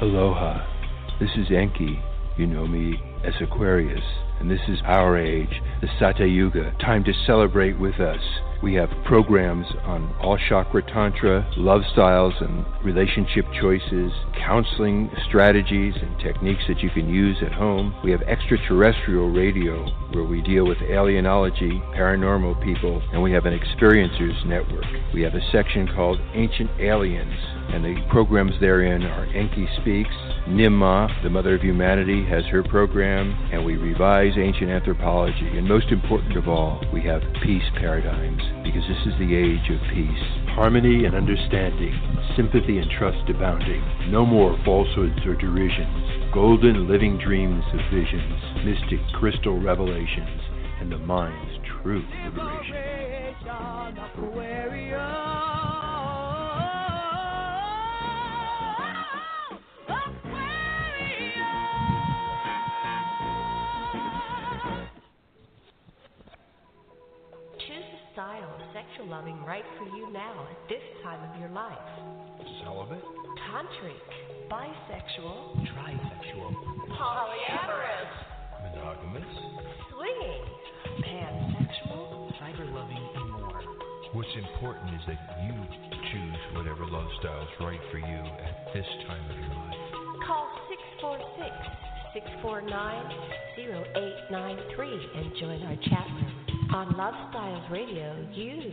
Aloha. This is Enki. You know me as Aquarius, and this is our age, the Satya Yuga. Time to celebrate with us. We have programs on all chakra tantra, love styles and relationship choices, counseling strategies and techniques that you can use at home. We have extraterrestrial radio where we deal with alienology, paranormal people, and we have an experiencers network. We have a section called Ancient Aliens, and the programs therein are Enki Speaks, Ninmah, the Mother of Humanity, has her program, and we revise ancient anthropology. And most important of all, we have peace paradigms, because this is the age of peace. Harmony and understanding, sympathy and trust abounding. No more falsehoods or derisions. Golden living dreams of visions, mystic crystal revelations, and the mind's true liberation. Style of sexual loving right for you now at this time of your life. Celibate? Tantric, bisexual, Trisexual. polyamorous, Monogamous? swinging, pansexual, Cyber loving and more. What's important is that you choose whatever love style is right for you at this time of your life. Call 646 649 0893 and join our chat room. On Love Styles Radio, you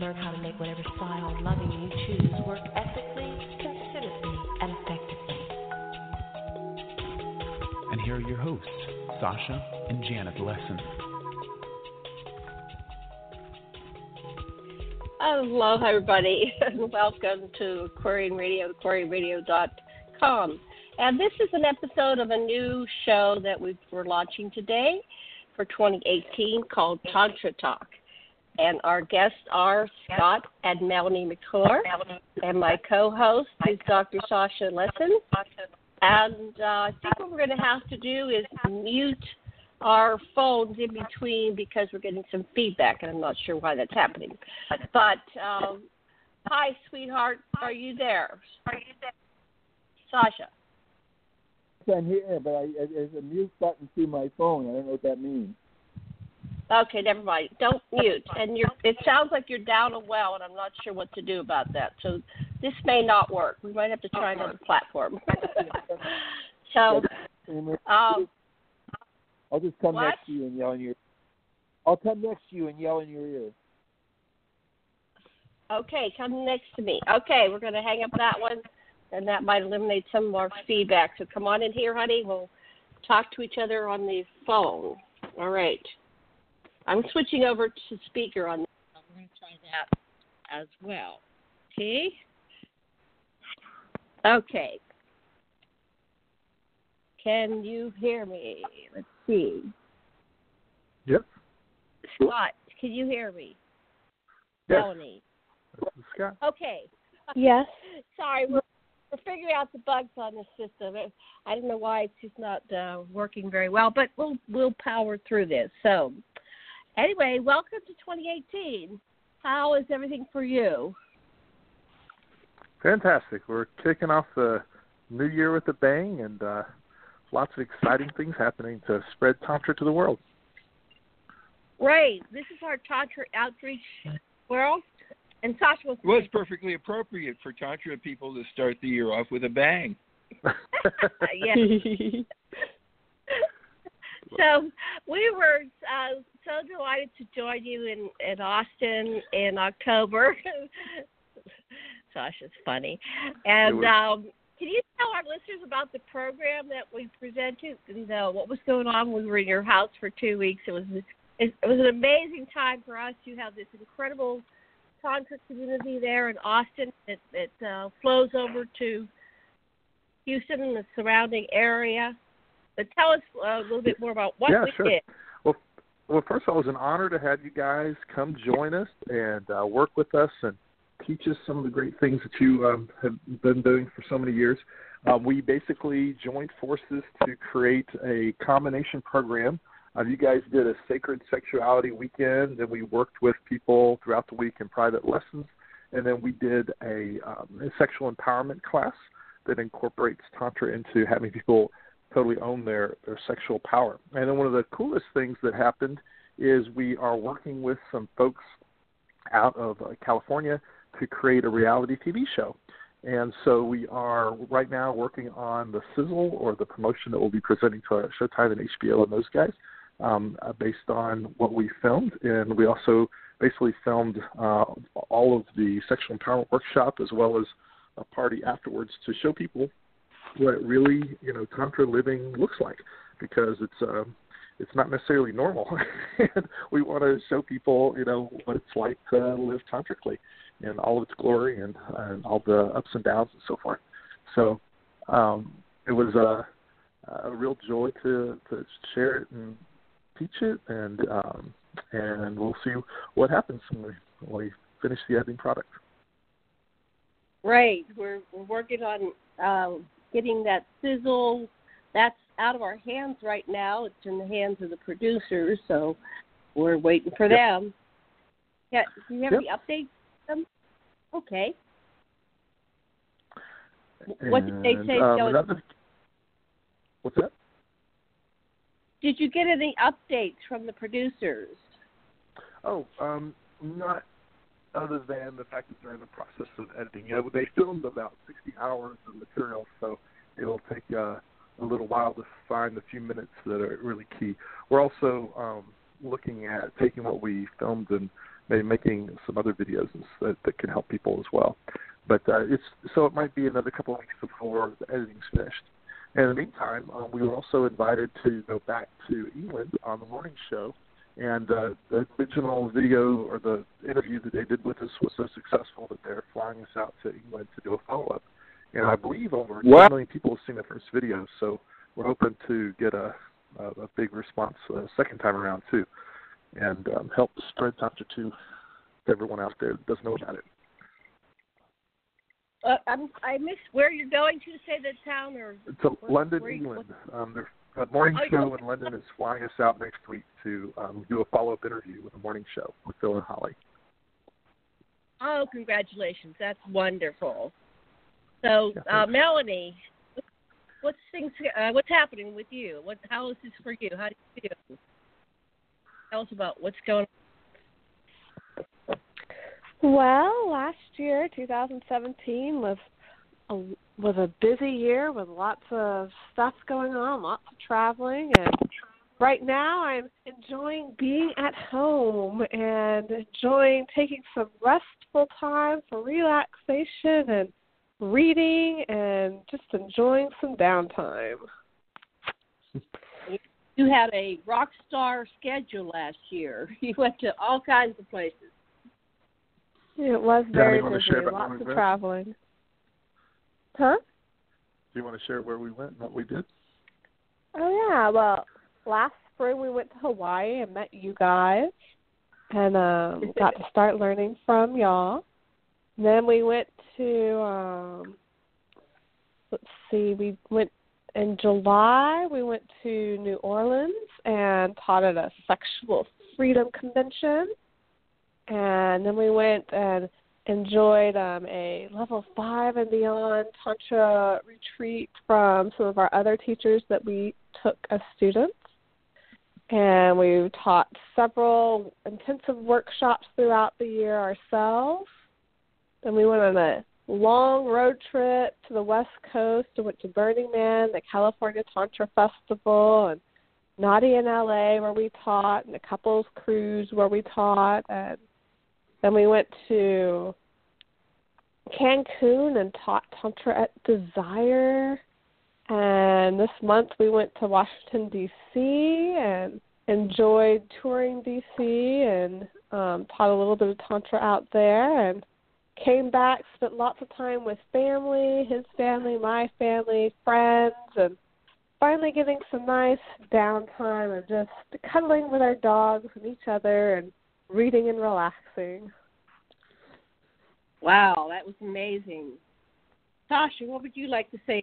learn how to make whatever style of loving you choose work ethically, considerately, and effectively. And here are your hosts, Sasha and Janet Lessin. Hello, everybody, and welcome to Aquarian Radio, aquarianradio.com. And this is an episode of a new show that we we're launching today for 2018 called Tantra Talk. And our guests are Scott and Melanie McClure, and my co-host is Dr. Sasha Lessin. And uh, I think what we're going to have to do is mute our phones in between because we're getting some feedback, and I'm not sure why that's happening. But um, hi, sweetheart, are you there? Are you there, Sasha? I'm here, but I, there's a mute button through my phone. I don't know what that means. Okay, never mind. Don't mute. And you're. It sounds like you're down a well, and I'm not sure what to do about that. So this may not work. We might have to try another platform. so, um, I'll just come What? next to you and yell in your. I'll come next to you and yell in your ear. okay, come next to me. Okay, we're going to hang up that one, and that might eliminate some of our feedback. So come on in here, honey. We'll talk to each other on the phone. All right. I'm switching over to speaker on. We're going to try that as well. Okay. Okay. Can you hear me? Let's see. Yep. Scott, can you hear me? Yes. Melanie. Scott. Okay. Yes. Sorry, we're, we're figuring out the bugs on the system. I don't know why it's just not uh, working very well, but we'll we'll power through this. So, anyway, welcome to 2018. How is everything for you? Fantastic. We're kicking off the new year with a bang and uh, lots of exciting things happening to spread Tantra to the world. Right. This is our Tantra outreach world. And Sasha was Well, it's perfectly appropriate for Tantra people to start the year off with a bang. yeah. so we were uh, so delighted to join you in, in Austin in October. Sasha's funny. And um, can you tell our listeners about the program that we presented and uh, what was going on? We were in your house for two weeks. It was it, it was an amazing time for us. You have this incredible tantra community there in Austin. It, it uh, flows over to Houston and the surrounding area. But tell us uh, a little bit more about what yeah, we sure. did. Well, well, first of all, it was an honor to have you guys come join us and uh, work with us and teach us some of the great things that you um, have been doing for so many years. Uh, we basically joined forces to create a combination program. Uh, you guys did a sacred sexuality weekend, and we worked with people throughout the week in private lessons. and then we did a, um, a sexual empowerment class that incorporates tantra into having people totally own their their sexual power. And then one of the coolest things that happened is we are working with some folks out of uh, California to create a reality TV show. And so we are right now working on the sizzle or the promotion that we'll be presenting to Showtime and HBO and those guys um, uh, based on what we filmed. And we also basically filmed uh, all of the sexual empowerment workshop as well as a party afterwards to show people what really you know tantra living looks like because it's uh, it's not necessarily normal and we want to show people you know what it's like to live tantrically and all of its glory and, and all the ups and downs and so forth so um it was a a real joy to to share it and teach it and um and we'll see what happens when we when we finish the editing product Right. We're we're working on uh, getting that sizzle. That's out of our hands right now. It's in the hands of the producers, so we're waiting for Yep. them. Yeah. Do you have Yep. any updates? Them? Okay. What did they say, um, another- what's that Did you get any updates from the producers? Oh, um, not other than the fact that they're in the process of editing. You know, they filmed about 60 hours of material, so it'll take uh, a little while to find the few minutes that are really key. We're also um, looking at taking what we filmed and maybe making some other videos that, that can help people as well. But uh, it's so it might be another couple of weeks before the editing's finished. And in the meantime, um, we were also invited to go back to England on the morning show and uh, the original video or the interview that they did with us was so successful that they're flying us out to England to do a follow up. And I believe over 10 Wow. million people have seen the first video, so we're hoping to get a a, a big response uh, second time around too, and um, help spread Tantra to everyone out there that doesn't know about it. Uh, I'm, I missed where you're going to. Say the town or To Where- London, where you- England. Um, their uh, morning Oh, show in London is flying us out next week to um, do a follow up interview with the morning show with Phil and Holly. Oh, congratulations! That's wonderful. So, Yeah, uh. Melanie, what's things? Uh, what's happening with you? What? How is this for you? How do you feel? Tell us about what's going. Well, last year, 2017 was a was a busy year with lots of stuff going on, lots of traveling, and right now I'm enjoying being at home and enjoying taking some restful time for relaxation and reading and just enjoying some downtime. You had a rock star schedule last year. You went to all kinds of places. It was very busy, lots of went? traveling. Huh? Do you want to share where we went and what we did? Oh yeah, well, last spring we went to Hawaii and met you guys, and um got to start learning from y'all. then we went to um let's see, we went in July. We went to New Orleans and taught at a sexual freedom convention, and then we went and enjoyed um, a level five and beyond tantra retreat from some of our other teachers that we took as students. And we taught several intensive workshops throughout the year ourselves. Then we went on a long road trip to the west coast and went to burning man the california tantra festival and naughty in la where we taught and a couples cruise where we taught and then we went to Cancun and taught Tantra at Desire. And this month we went to Washington, D.C. and enjoyed touring D.C. and um, taught a little bit of Tantra out there. And came back, spent lots of time with family, his family, my family, friends, and finally getting some nice downtime and just cuddling with our dogs and each other and reading and relaxing. Wow, that was amazing. Sasha, what would you like to say?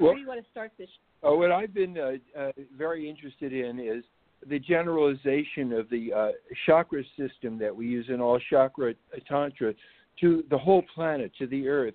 Well, do you want to start this? Uh, what I've been uh, uh, very interested in is the generalization of the uh, chakra system that we use in all chakra tantra to the whole planet, to the earth,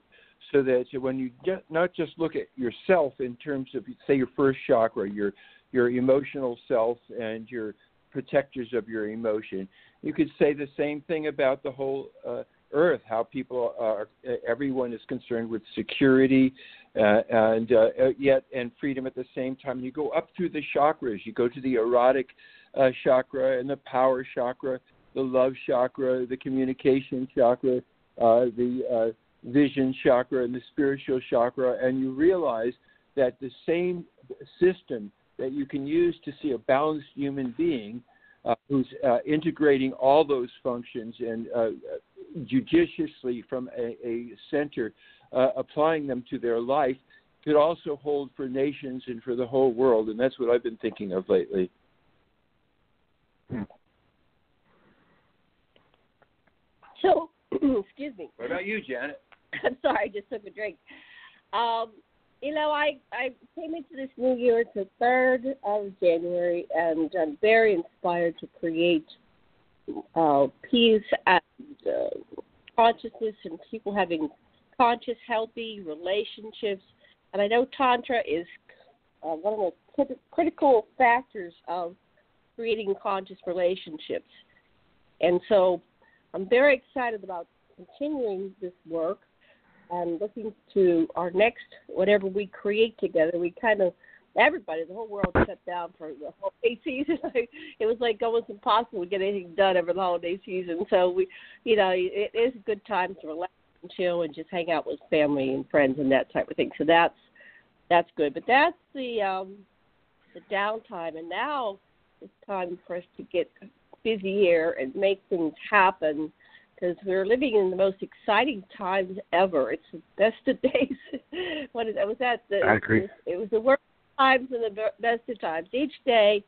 so that when you get, not just look at yourself in terms of, say, your first chakra, your your emotional self and your protectors of your emotion, you could say the same thing about the whole uh, earth. How people are, everyone is concerned with security, uh, and uh, yet and freedom at the same time. You go up through the chakras. You go to the erotic uh, chakra and the power chakra, the love chakra, the communication chakra, uh, the uh, vision chakra, and the spiritual chakra, and you realize that the same system that you can use to see a balanced human being uh, who's uh, integrating all those functions and uh, judiciously from a, a center, uh, applying them to their life, could also hold for nations and for the whole world. And that's what I've been thinking of lately. Hmm. So, excuse me. What about you, Janet? I'm sorry, I just took a drink. Um, you know, I I came into this new year. It's the third of January, and I'm very inspired to create uh, peace and uh, consciousness, and people having conscious, healthy relationships. And I know tantra is uh, one of the critical factors of creating conscious relationships. And so I'm very excited about continuing this work and looking to our next whatever we create together. We kind of everybody, the whole world shut down for the holiday season. it was like almost impossible to get anything done over the holiday season. So we, you know, it is a good time to relax and chill and just hang out with family and friends and that type of thing. So that's that's good. But that's the um the downtime, and now it's time for us to get busy here and make things happen because we're living in the most exciting times ever. It's the best of days. what is that? Was that the? I agree. It, it was the worst times and the best of times each day,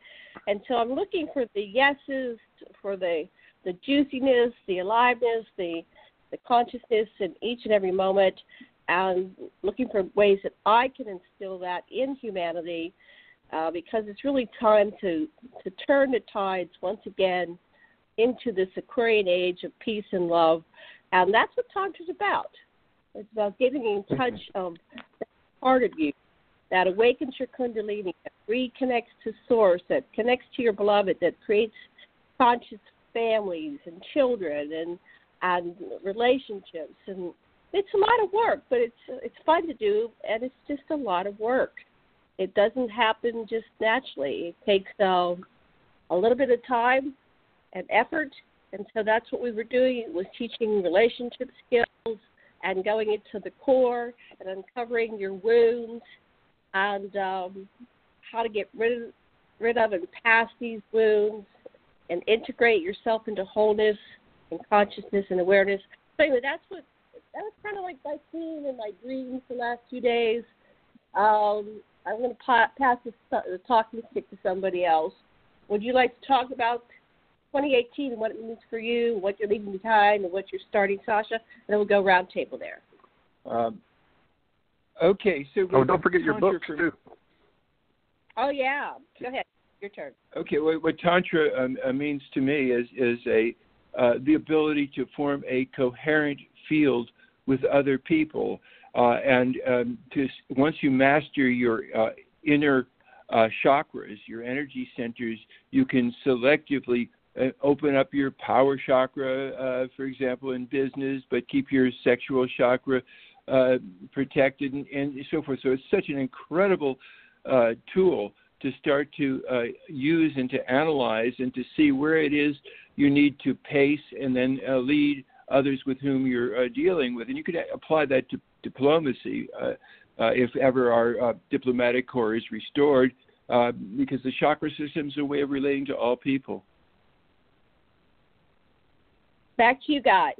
and so I'm looking for the yeses, for the the juiciness, the aliveness, the the consciousness in each and every moment, and looking for ways that I can instill that in humanity, uh, because it's really time to to turn the tides once again into this Aquarian age of peace and love. And that's what Tantra is about. It's about getting in touch of that part of you that awakens your Kundalini, that reconnects to Source, that connects to your beloved, that creates conscious families and children and and relationships. And it's a lot of work, but it's it's fun to do, and it's just a lot of work. It doesn't happen just naturally. It takes uh, a little bit of time and effort. And so that's what we were doing was teaching relationship skills and going into the core and uncovering your wounds and um, how to get rid of, rid of and past these wounds and integrate yourself into wholeness and consciousness and awareness. So anyway, that's what that was kind of like my theme and my dreams the last few days. Um, I'm going to pa- pass the, the talking stick to somebody else. Would you like to talk about 2018 and what it means for you, what you're leaving behind, and what you're starting, Sasha, and then we'll go roundtable there. Um, okay, so oh, don't forget your books from, too. Oh yeah, go ahead, your turn. Okay, what, what tantra um, uh, means to me is is a uh, the ability to form a coherent field with other people, uh, and um, to once you master your uh, inner uh, chakras, your energy centers, you can selectively open up your power chakra, uh, for example, in business, but keep your sexual chakra uh, protected and, and, so forth. So it's such an incredible uh, tool to start to uh, use and to analyze and to see where it is you need to pace and then uh, lead others with whom you're dealing with. And you could apply that to diplomacy if ever our diplomatic corps is restored. because the chakra system is a way of relating to all people back to you guys.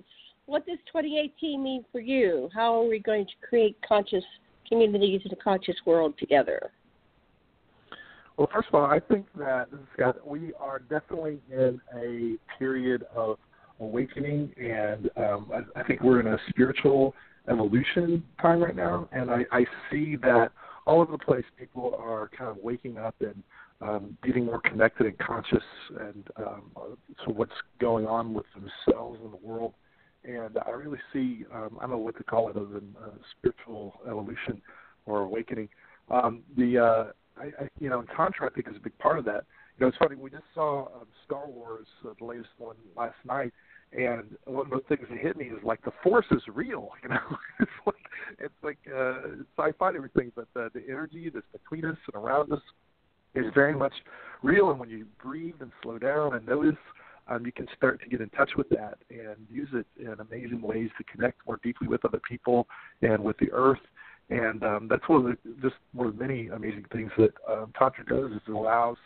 What does 2018 mean for you? How are we going to create conscious communities in a conscious world together? Well, first of all, I think that we are definitely in a period of awakening, and um, I, I think we're in a spiritual evolution time right now. And I, I see that all over the place, people are kind of waking up and um, getting more connected and conscious and um, so what's going on with themselves and the world and I really see um, I don't know what to call it other than uh, spiritual evolution or awakening. Um, the uh, I, I, you know, Tantra I think is a big part of that. You know, it's funny. We just saw um, Star Wars, uh, the latest one, last night, and one of the things that hit me is like the force is real. You know, it's like it's like uh, sci-fi and everything, but the, the energy that's between us and around us is very much real. And when you breathe and slow down and notice, um, you can start to get in touch with that and use it in amazing ways to connect more deeply with other people and with the earth. And um, that's one of the just one of many amazing things that um, Tantra does is it allows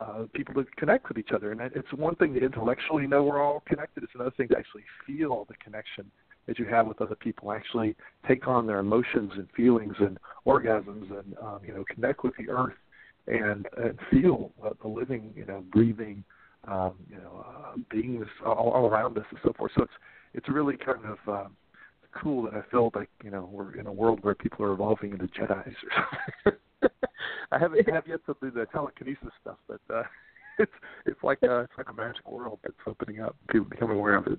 uh, people to connect with each other. And it's one thing to intellectually know we're all connected. It's another thing to actually feel the connection that you have with other people. Actually take on their emotions and feelings and orgasms, and um, you know connect with the earth and, and feel uh, the living, you know, breathing, um, you know, uh, beings all, all around us and so forth. So it's it's really kind of um, cool that I feel like you know we're in a world where people are evolving into Jedi's or something. I haven't have yet to do the telekinesis stuff, but uh, it's it's like uh, it's like a magic world that's opening up. People become aware of it.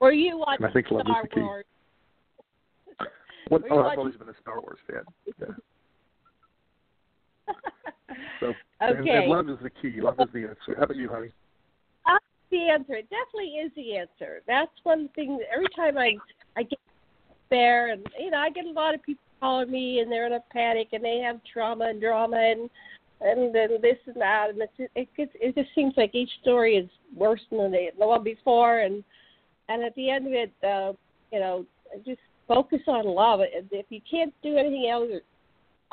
Were you watching and I think Star love the key. Wars? What, Were you oh, I've watching- always been a Star Wars fan. Yeah. So Okay. and love is the key. Love is the answer. How about you, honey? That's the answer. It definitely is the answer. That's one thing. Every time I I get there, and you know, I get a lot of people calling me, and they're in a panic, and they have trauma and drama, and and then this and that, and it's, it gets it just seems like each story is worse than the the one before, and and at the end of it, uh, you know, just focus on love. And If you can't do anything else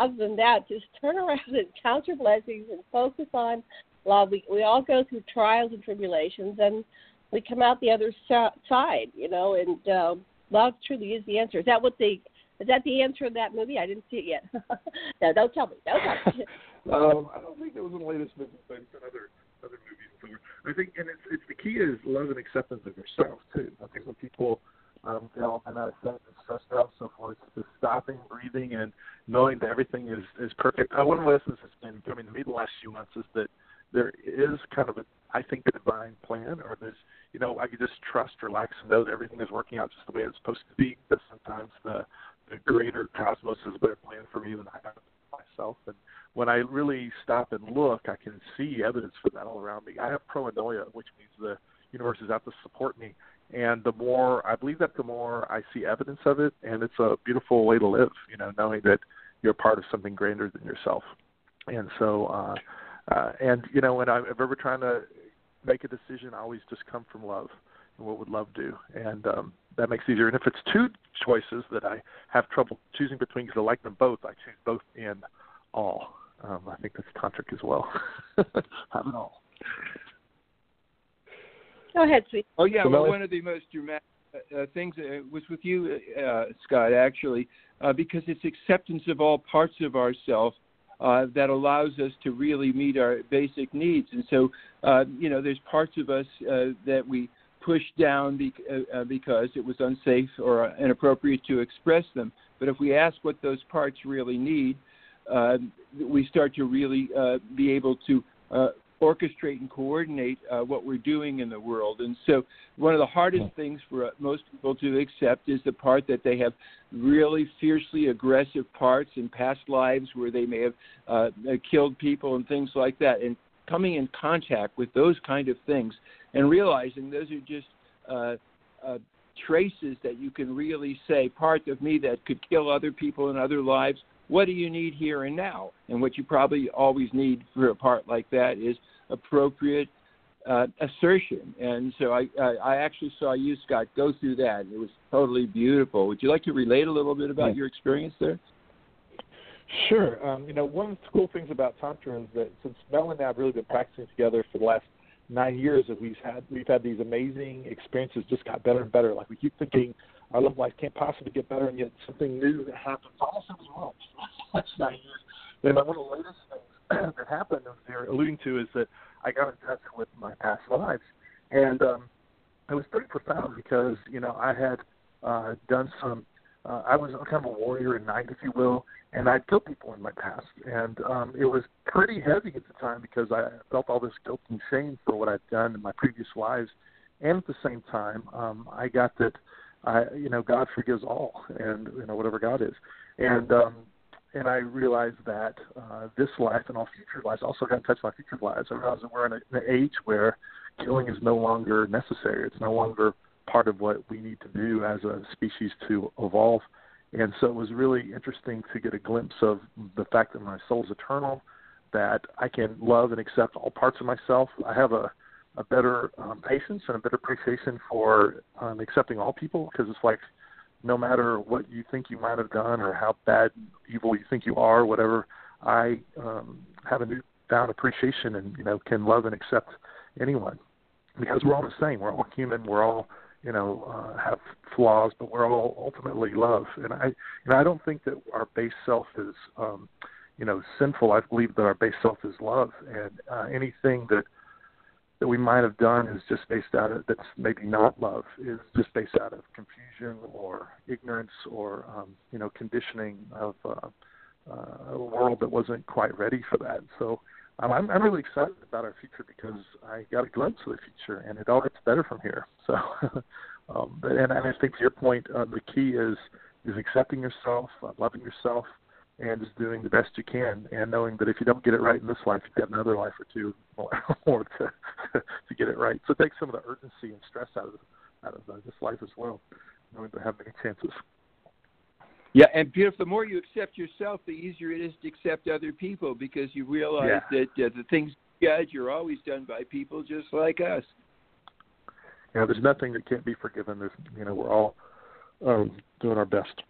other than that, just turn around and count your blessings and focus on love. We we all go through trials and tribulations, and we come out the other side, you know. And uh, love truly is the answer. Is that what the is that the answer of that movie? I didn't see it yet. no, don't tell me. Don't tell me. Um, I don't think it was in the latest movie, but it's in other other movies. I think, and it's it's the key is love and acceptance of yourself too. I think when people um, feel I'm not accepted, stressed out, so forth, just stopping, breathing, and knowing that everything is is perfect. Uh, one of the lessons that's been coming to me the last few months is that there is kind of a I think a divine plan, or there's you know I could just trust, relax, and know that everything is working out just the way it's supposed to be. But sometimes the the greater cosmos is a better plan for me than I have myself. And when I really stop and look, I can see evidence for that all around me. I have pronoia, which means the universe is out to support me. And the more I believe that, the more I see evidence of it, and it's a beautiful way to live. You know, knowing that you're part of something grander than yourself. And so, uh, uh, and you know, when I'm ever trying to make a decision, I always just come from love. And what would love do? And um, that makes it easier. And if it's two choices that I have trouble choosing between because I like them both, I choose both and all. Um, I think that's tantric as well. have it all. Go ahead, sweet. Oh yeah, well, one of the most dramatic uh, things uh, was with you, uh, Scott, actually, uh, because it's acceptance of all parts of ourself uh, that allows us to really meet our basic needs. And so, uh, you know, there's parts of us uh, that we push down be- uh, uh, because it was unsafe or inappropriate to express them. But if we ask what those parts really need, uh, we start to really uh, be able to uh, orchestrate and coordinate uh, what we're doing in the world. And so, one of the hardest things for uh, most people to accept is the part that they have really fiercely aggressive parts in past lives where they may have uh, uh, killed people and things like that. And coming in contact with those kind of things and realizing those are just uh, uh, traces that you can really say, part of me that could kill other people in other lives. What do you need here and now? And what you probably always need for a part like that is appropriate uh, assertion. And so I, I, I actually saw you, Scott, go through that. It was totally beautiful. Would you like to relate a little bit about your experience there? Sure. Um, you know, one of the cool things about Tantra is that since Mel and I have really been practicing together for the last nine years, that we've had we've had these amazing experiences, just got better and better. Like we keep thinking our love life can't possibly get better, and yet something new that happens almost every month. That's nine years. And one of the latest things that happened, as you're alluding to, is that I got in touch with my past lives, and um, it was pretty profound because you know I had uh, done some. Uh, I was kind of a warrior at night, if you will, and I'd killed people in my past, and um, it was pretty heavy at the time because I felt all this guilt and shame for what I'd done in my previous lives, and at the same time, um, I got that I you know God forgives all, and you know whatever God is, and um, and I realized that uh, this life and all future lives also got in touch my future lives. I realized that we're in, a, in an age where killing is no longer necessary. It's no longer part of what we need to do as a species to evolve. And so it was really interesting to get a glimpse of the fact that my soul is eternal, that I can love and accept all parts of myself. I have a a better um, patience and a better appreciation for um, accepting all people because it's like no matter what you think you might have done or how bad evil you think you are, whatever, I um, have a newfound appreciation and you know can love and accept anyone because we're all the same. We're all human. We're all you know uh, have flaws, but we're all ultimately love. And I know I don't think that our base self is um, you know sinful. I believe that our base self is love, and uh, anything that that we might have done is just based out of that's maybe not love is just based out of confusion or ignorance or um, you know conditioning of uh, uh, a world that wasn't quite ready for that. So um, I'm, I'm really excited about our future because I got a glimpse of the future, and it all gets better from here. So, um, but, and, and I think to your point, uh, the key is is accepting yourself, uh, loving yourself, and just doing the best you can, and knowing that if you don't get it right in this life, you've got another life or two more, to to get it right. So take some of the urgency and stress out of out of uh, this life as well, knowing to have many chances. Yeah, and beautiful. The more you accept yourself, the easier it is to accept other people because you realize yeah. that uh, the things judge are always done by people just like us. Yeah, there's nothing that can't be forgiven. There's, you know, we're all um, doing our best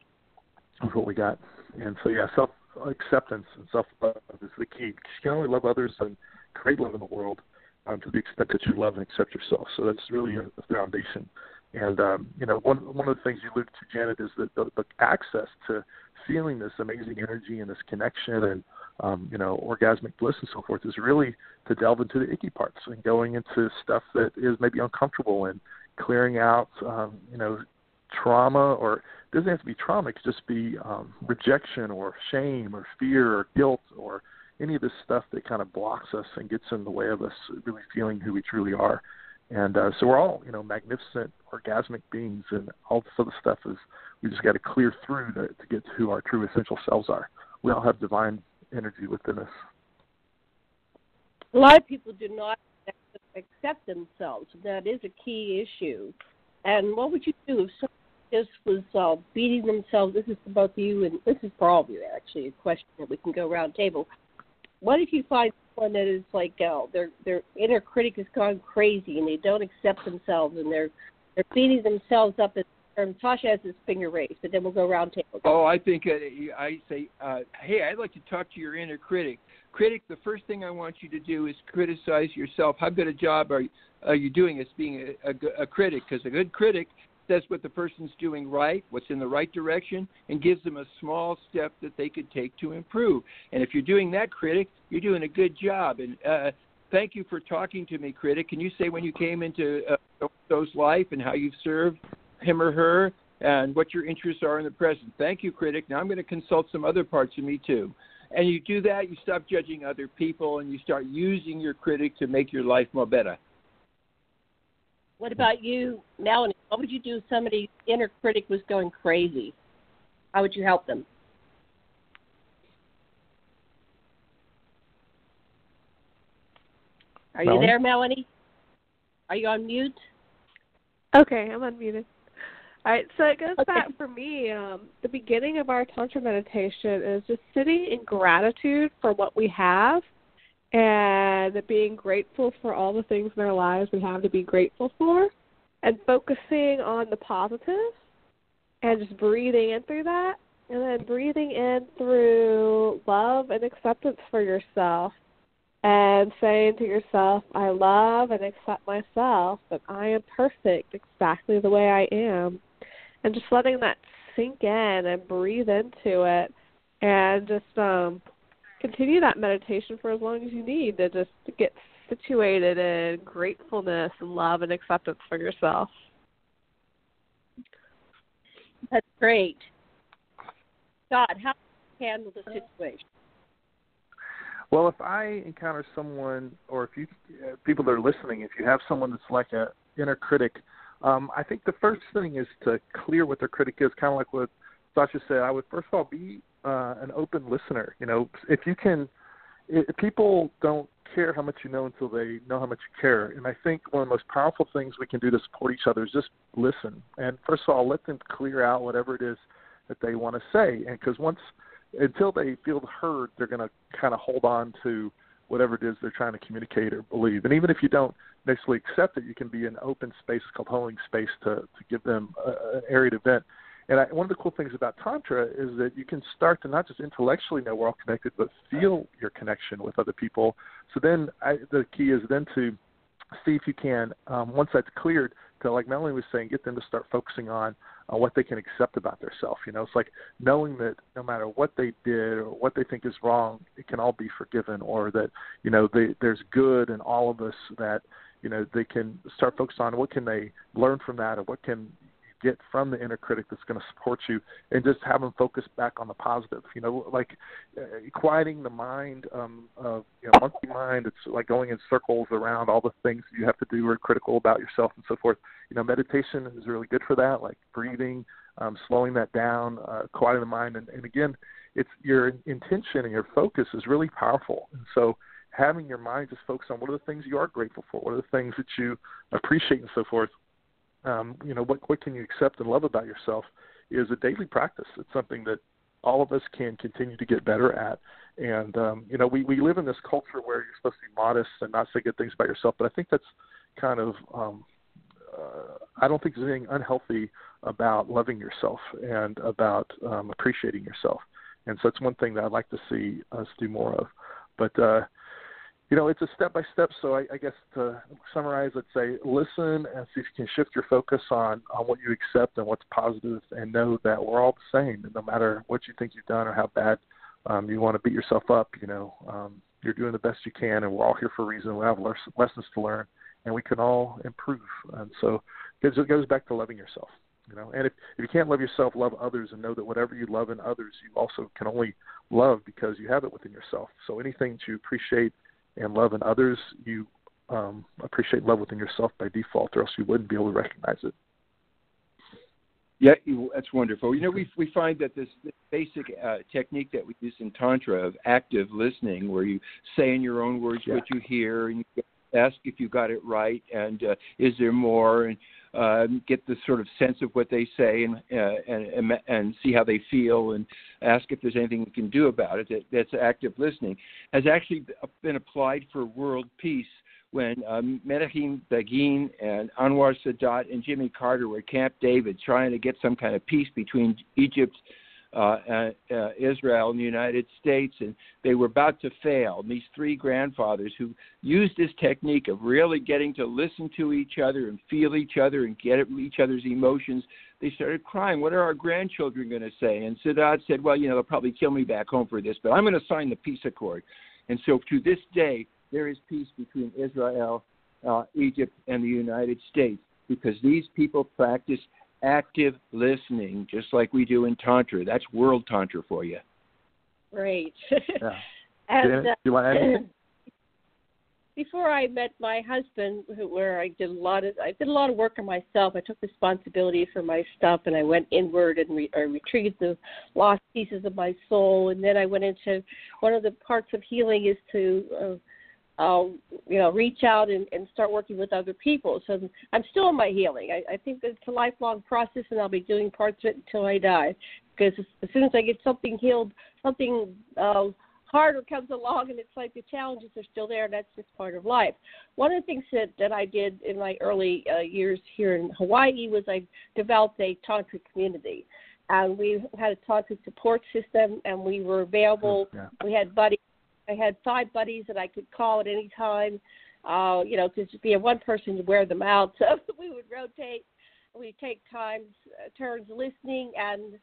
with what we got. And so, yeah, self acceptance and self love is the key. You can only love others and create love in the world um, to the extent that you love and accept yourself. So that's really a, foundation. And um, you know, one one of the things you alluded to, Janet, is that the, the access to feeling this amazing energy and this connection and um, you know orgasmic bliss and so forth is really to delve into the icky parts and going into stuff that is maybe uncomfortable and clearing out um, you know trauma or it doesn't have to be trauma. It could just be um, rejection or shame or fear or guilt or any of this stuff that kind of blocks us and gets in the way of us really feeling who we truly are. And uh, so we're all, you know, magnificent orgasmic beings, and all this other stuff is we just got to clear through to, to get to who our true essential selves are. We all have divine energy within us. A lot of people do not accept themselves. That is a key issue. And what would you do if someone just was uh, beating themselves. This is for both you, and this is for all of you. Actually, a question that we can go around table. What if you find someone that is like uh, their their inner critic has gone crazy and they don't accept themselves and they're they're beating themselves up. And, and Sasha has his finger raised, but then we'll go round table. Oh, I think uh, I say, uh, hey, I'd like to talk to your inner critic. Critic, the first thing I want you to do is criticize yourself. How good a job are you, are you doing as being a, a, a critic? Because a good critic says what the person's doing right, what's in the right direction, and gives them a small step that they could take to improve. And if you're doing that, critic, you're doing a good job. And uh, thank you for talking to me, critic. Can you say when you came into uh, life and how you've served him or her and what your interests are in the present? Thank you, critic. Now I'm going to consult some other parts of me too. And you do that, you stop judging other people, and you start using your critic to make your life more better. What about you, Melanie? What would you do if somebody's inner critic was going crazy? How would you help them? Are you there, Melanie? Are you on mute? Okay, I'm unmuted. All right, so it goes Okay. back for me. Um, the beginning of our tantra meditation is just sitting in gratitude for what we have and being grateful for all the things in our lives we have to be grateful for and focusing on the positive and just breathing in through that and then breathing in through love and acceptance for yourself and saying to yourself, I love and accept myself, that I am perfect exactly the way I am. And just letting that sink in and breathe into it and just um continue that meditation for as long as you need to just get situated in gratefulness and love and acceptance for yourself. That's great. Scott, how do you handle the situation? Well, if I encounter someone, or if you uh, people that are listening, if you have someone that's like a inner critic, um, I think the first thing is to clear what their critic is. Kind of like what Sasha said. I would first of all be uh, an open listener. You know, if you can, it, people don't care how much you know until they know how much you care. And I think one of the most powerful things we can do to support each other is just listen. And first of all, let them clear out whatever it is that they want to say. And because once, until they feel heard, they're going to kind of hold on to whatever it is they're trying to communicate or believe. And even if you don't necessarily accept it, you can be an open space called holding space to, to give them a, an area to vent. And I, one of the cool things about Tantra is that you can start to not just intellectually know we're all connected, but feel your connection with other people. So then I, the key is then to see if you can, um, once that's cleared, to like Melanie was saying, get them to start focusing on uh, what they can accept about themselves. You know, it's like knowing that no matter what they did or what they think is wrong, it can all be forgiven, or that you know they, there's good in all of us that you know they can start focusing on what can they learn from that, or what can get from the inner critic that's going to support you and just have them focus back on the positive you know like uh, quieting the mind um of you know monkey mind it's like going in circles around all the things you have to do or critical about yourself and so forth. You know meditation is really good for that like breathing um slowing that down uh quieting the mind. And, and again it's your intention and your focus is really powerful. And so having your mind just focus on what are the things you are grateful for what are the things that you appreciate and so forth um, you know, what what can you accept and love about yourself is a daily practice. It's something that all of us can continue to get better at. And um, you know, we we live in this culture where you're supposed to be modest and not say good things about yourself, but I think that's kind of um, uh, I don't think there's anything unhealthy about loving yourself and about um, appreciating yourself. And so it's one thing that I'd like to see us do more of. But uh, you know, it's a step by step. So I, I guess to summarize, let's say listen and see if you can shift your focus on on what you accept and what's positive, and know that we're all the same. And no matter what you think you've done or how bad um, you want to beat yourself up, you know, um, you're doing the best you can, and we're all here for a reason. We have lessons to learn, and we can all improve. And so it goes back to loving yourself. You know, and if, if you can't love yourself, love others, and know that whatever you love in others, you also can only love because you have it within yourself. So anything to appreciate and love in others, you um, appreciate love within yourself by default, or else you wouldn't be able to recognize it. Yeah, that's wonderful. You know, we we find that this, this basic uh, technique that we use in tantra of active listening, where you say in your own words yeah. what you hear, and you ask if you got it right, and uh, is there more, and um, get the sort of sense of what they say and, uh, and and see how they feel and ask if there's anything we can do about it. That, that's active listening has actually been applied for world peace when um, Menachem Begin and Anwar Sadat and Jimmy Carter were at Camp David trying to get some kind of peace between Egypt uh, uh, uh, Israel and the United States, and they were about to fail. And these three grandfathers who used this technique of really getting to listen to each other and feel each other and get each other's emotions, they started crying. What are our grandchildren going to say? And Sadat said, Well, you know, they'll probably kill me back home for this, but I'm going to sign the peace accord. And so to this day, there is peace between Israel, uh, Egypt, and the United States because these people practice active listening, just like we do in Tantra. That's world Tantra for you. Great. Yeah. and, uh, you want anything? Before I met my husband, where I did a lot of I did a lot of work on myself. I took responsibility for my stuff, and I went inward and re, I retrieved the lost pieces of my soul. And then I went into one of the parts of healing is to uh, uh, you know, reach out and, and start working with other people. So I'm still in my healing. I, I think it's a lifelong process, and I'll be doing parts of it until I die. Because as, as soon as I get something healed, something uh, harder comes along, and it's like the challenges are still there, and that's just part of life. One of the things that, that I did in my early uh, years here in Hawaii was I developed a tantric community. And we had a tantric support system, and we were available. Yeah. We had buddies I had five buddies that I could call at any time. Uh, you know, to just be a one person to wear them out. So we would rotate. We'd take times, uh, turns listening and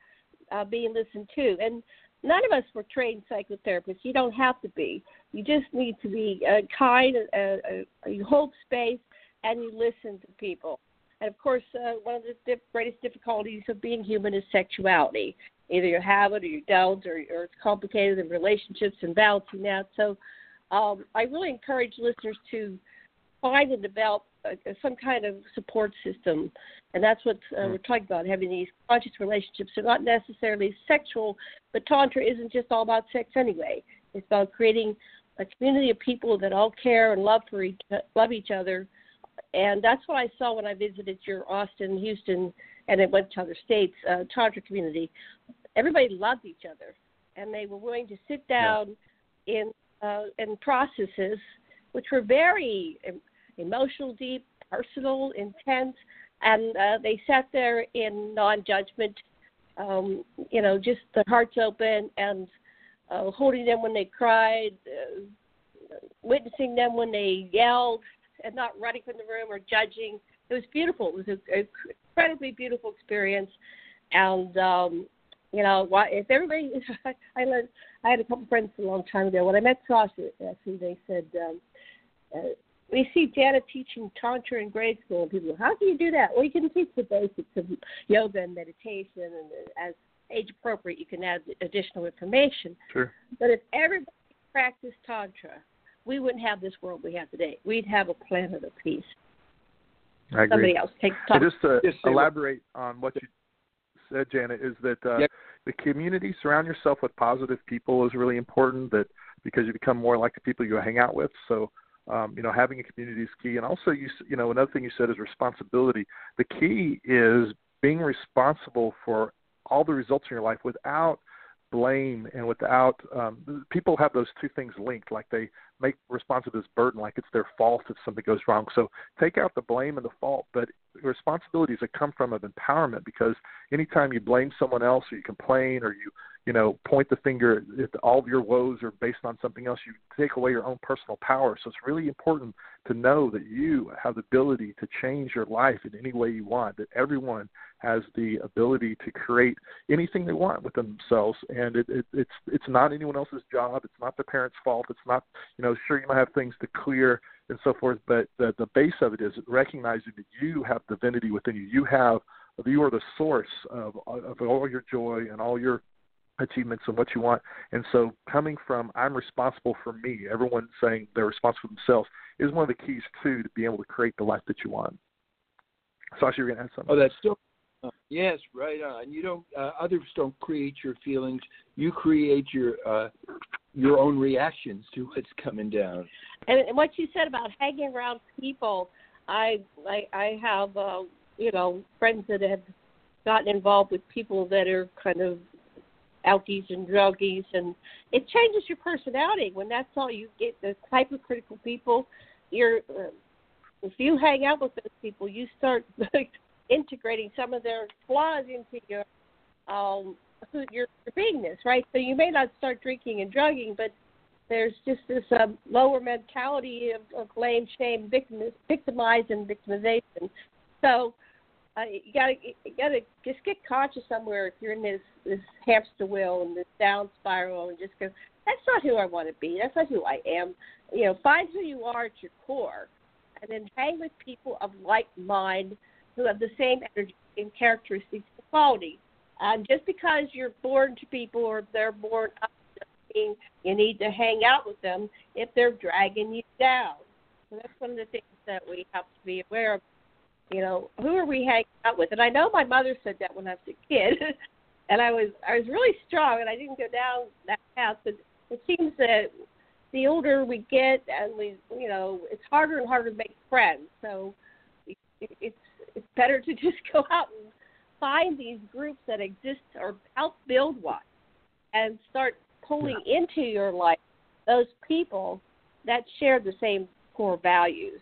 uh, being listened to. And none of us were trained psychotherapists. You don't have to be. You just need to be uh, kind. Uh, uh, you hold space and you listen to people. And of course, uh, one of the dif- greatest difficulties of being human is sexuality either you have it or you don't, or, or it's complicated in relationships and balancing that. So um, I really encourage listeners to find and develop uh, some kind of support system, and that's what uh, Mm. we're talking about. Having these conscious relationships are not necessarily sexual, but tantra isn't just all about sex anyway. It's about creating a community of people that all care and love for each love each other, and that's what I saw when I visited your Austin, Houston, and it went to other states uh, tantra community. Everybody loved each other, and they were willing to sit down in uh, in processes which were very emotional, deep, personal, intense, and uh, they sat there in non-judgment. Um, you know, just their hearts open and uh, holding them when they cried, uh, witnessing them when they yelled, and not running from the room or judging. It was beautiful. It was an incredibly beautiful experience, and um, you know, why if everybody, I learned, I had a couple friends a long time ago when I met Sasha. Actually, they said. Um, uh, we see Janet teaching tantra in grade school, and people, go, how do you do that? Well, you can teach the basics of yoga and meditation, and uh, as age appropriate, you can add additional information. Sure. But if everybody practiced tantra, we wouldn't have this world we have today. We'd have a planet of peace. I agree. Somebody else take the And talk. just to Just say what- elaborate on what you said, Janet, is that uh, Yep. the community, surround yourself with positive people is really important. That because you become more like the people you hang out with. So, um, you know, having a community is key. And also, you s- you know, another thing you said is responsibility. The key is being responsible for all the results in your life without blame and without um, people have those two things linked like they make responsibility as burden like it's their fault if something goes wrong. So take out the blame and the fault but responsibilities that come from of empowerment because anytime you blame someone else or you complain or you you know point the finger at all of your woes are based on something else you take away your own personal power. So it's really important to know that you have the ability to change your life in any way you want that everyone has the ability to create anything they want with themselves. And it, it it's it's not anyone else's job. It's not the parents fault. It's not you know sure you might have things to clear and so forth but the the base of it is recognizing that you have divinity within you you have you are the source of of all your joy and all your achievements and what you want and so coming from i'm responsible for me everyone saying they're responsible for themselves is one of the keys too to be able to create the life that you want sasha you're to add something Oh, that's still. Yes, right on. You don't. Uh, others don't create your feelings. You create your uh, your own reactions to what's coming down. And, what you said about hanging around people, I I, I have uh, you know friends that have gotten involved with people that are kind of alkies and druggies, and it changes your personality when that's all you get. The hypercritical people, you're uh, if you hang out with those people, you start integrating some of their flaws into your um who your, your beingness, right? So you may not start drinking and drugging, but there's just this um, lower mentality of, of blame, shame, victim, victimize, and victimization. So uh, you gotta you gotta just get conscious somewhere if you're in this this hamster wheel and this down spiral, and just go. That's not who I want to be. That's not who I am. You know, find who you are at your core, and then hang with people of like mind who have the same energy and characteristics and quality. And just because you're born to people or they're born up you need to hang out with them if they're dragging you down. So that's one of the things that we have to be aware of. You know, who are we hanging out with? And I know my mother said that when I was a kid, and I was I was really strong, and I didn't go down that path. But it seems that the older we get, and we you know, it's harder and harder to make friends. So it's it's better to just go out and find these groups that exist or help build one, and start pulling into your life those people that share the same core values.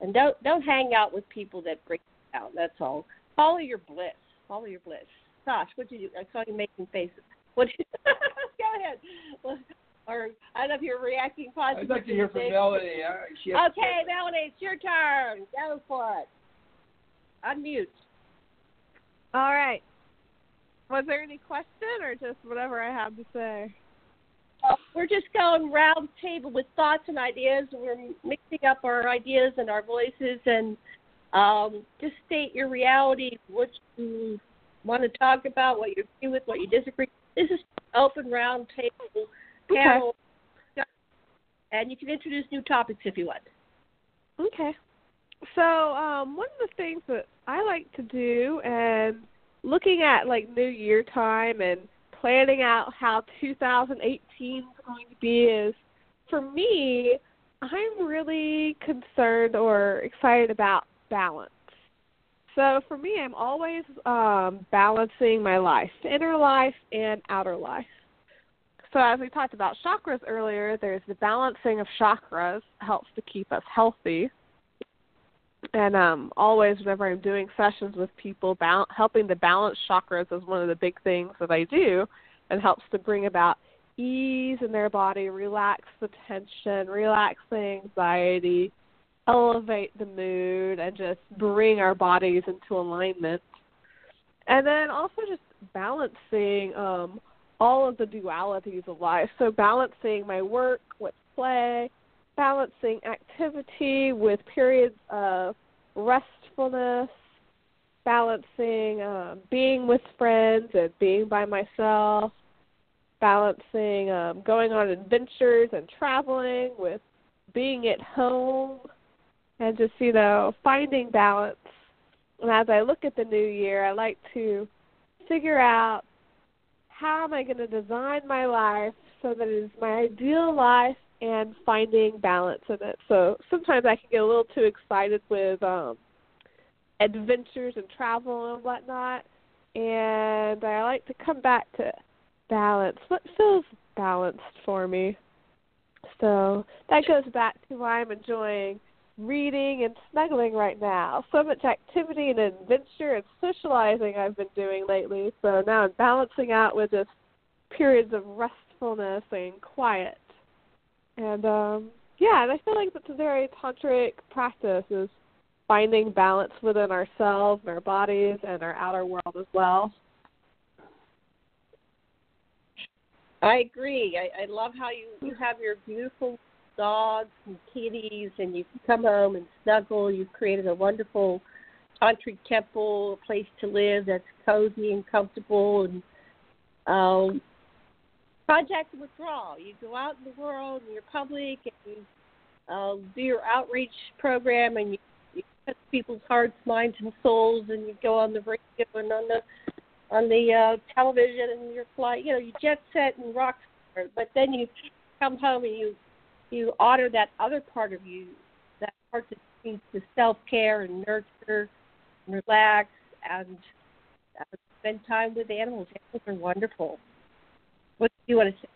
And don't don't hang out with people that break you down. That's all. Follow your bliss. Follow your bliss. Gosh, what did you? I saw you making faces. What? Did, go ahead. Well, Or I don't know if you're reacting positively. I'd like to hear from. Melanie. She has to Okay, Melanie, it's your turn. Go for it. Unmute. All right. Was there any question or just whatever I have to say? Uh, we're just going round table with thoughts and ideas. We're mixing up our ideas and our voices, and um, just state your reality, what you want to talk about, what you agree with, what you disagree. This is open round table panel, and you can introduce new topics if you want. Okay. So, um, one of the things that I like to do and looking at like New Year time and planning out how 2018 is going to be is for me, I'm really concerned or excited about balance. So for me, I'm always um, balancing my life, inner life and outer life. So as we talked about chakras earlier, there's the balancing of chakras helps to keep us healthy. And um, always, whenever I'm doing sessions with people, bal- helping to balance chakras is one of the big things that I do, and helps to bring about ease in their body, relax the tension, relax the anxiety, elevate the mood, and just bring our bodies into alignment. And then also just balancing um, all of the dualities of life. So balancing my work with play, balancing activity with periods of restfulness, balancing um, being with friends and being by myself, balancing um, going on adventures and traveling with being at home, and just, you know, finding balance. And as I look at the new year, I like to figure out how am I going to design my life so that it is my ideal life and finding balance in it. So sometimes I can get a little too excited with um adventures and travel and whatnot and I like to come back to balance. What feels balanced for me? So that goes back to why I'm enjoying reading and snuggling right now. So much activity and adventure and socializing I've been doing lately. So now I'm balancing out with just periods of restfulness and quiet. And um yeah, and I feel like that's a very tantric practice is finding balance within ourselves and our bodies and our outer world as well. I agree. I, I love how you, you have your beautiful dogs and kitties, and you can come home and snuggle. You've created a wonderful tantric temple, a place to live that's cozy and comfortable, and um, contact withdrawal. You go out in the world and you're public, and you uh, do your outreach program, and you, you touch people's hearts, minds, and souls, and you go on the radio and on the on the uh, television, and you're flying. You know, you jet set and rock star, but then you come home and you you honor that other part of you, that part that needs to self care and nurture, and relax, and uh, spend time with animals. Animals are wonderful. What do you want to say?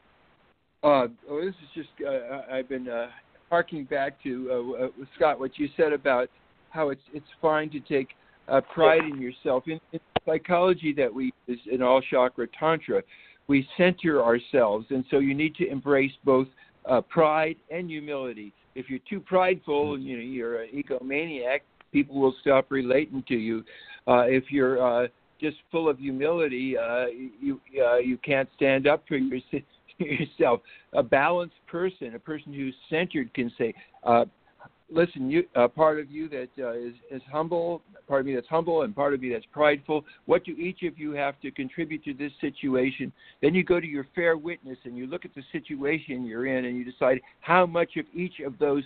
Uh, oh, this is just uh, I've been uh, harking back to uh, uh, Scott what you said about how it's it's fine to take uh, pride in yourself. In, in psychology that we use in all chakra tantra, we center ourselves, and so you need to embrace both uh, pride and humility. If you're too prideful, you know you're an egomaniac. People will stop relating to you. Uh, if you're uh, just full of humility, uh, you uh, you can't stand up for your, yourself. A balanced person, a person who's centered, can say, uh, "Listen, you uh, part of you that uh, is is humble, part of me that's humble, and part of me that's prideful. What do each of you have to contribute to this situation?" Then you go to your fair witness and you look at the situation you're in, and you decide how much of each of those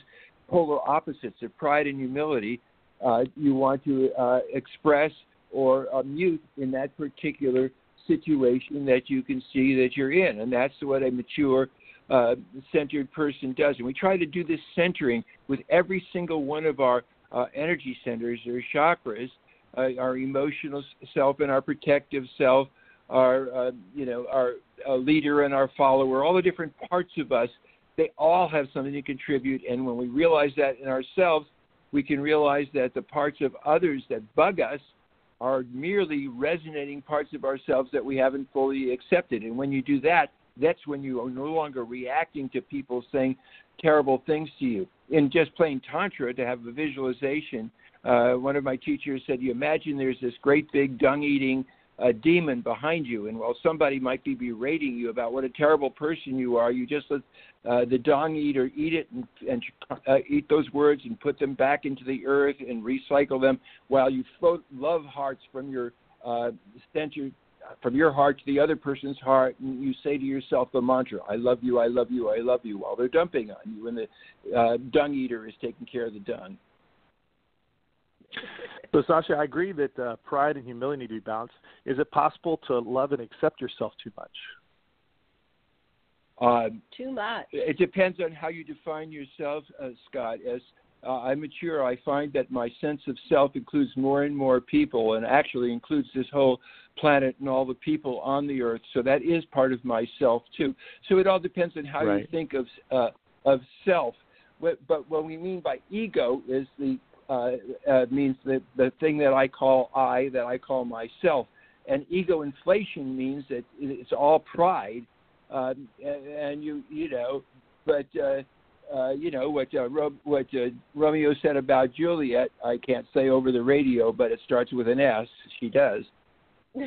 polar opposites of pride and humility uh, you want to uh, express or uh, mute in that particular situation that you can see that you're in. And that's what a mature, uh, centered person does. And we try to do this centering with every single one of our uh, energy centers or chakras, uh, our emotional self and our protective self, our, uh, you know, our leader and our follower, all the different parts of us. They all have something to contribute. And when we realize that in ourselves, we can realize that the parts of others that bug us are merely resonating parts of ourselves that we haven't fully accepted. And when you do that, that's when you are no longer reacting to people saying terrible things to you. In just plain Tantra, to have a visualization, uh, one of my teachers said, You imagine there's this great big dung eating uh, demon behind you, and while somebody might be berating you about what a terrible person you are, you just let uh, the dung eater eat it and, and uh, eat those words and put them back into the earth and recycle them while you float love hearts from your uh, centered from your heart to the other person's heart, and you say to yourself the mantra, "I love you, I love you, I love you," while they're dumping on you, and the uh, dung eater is taking care of the dung. So, Sasha, I agree that uh, pride and humility need to be balanced. Is it possible to love and accept yourself too much? Uh, Too much. It depends on how you define yourself, uh, Scott. As uh, I mature, I find that my sense of self includes more and more people, and actually includes this whole planet and all the people on the earth. So that is part of myself too. So it all depends on how Right. you think of uh, of self. What, but what we mean by ego is the uh, uh, means the the thing that I call I, that I call myself. And ego inflation means that it's all pride, um, and, and you you know, but uh, uh, you know what uh, Ro- what uh, Romeo said about Juliet. I can't say over the radio, but it starts with an S. She does.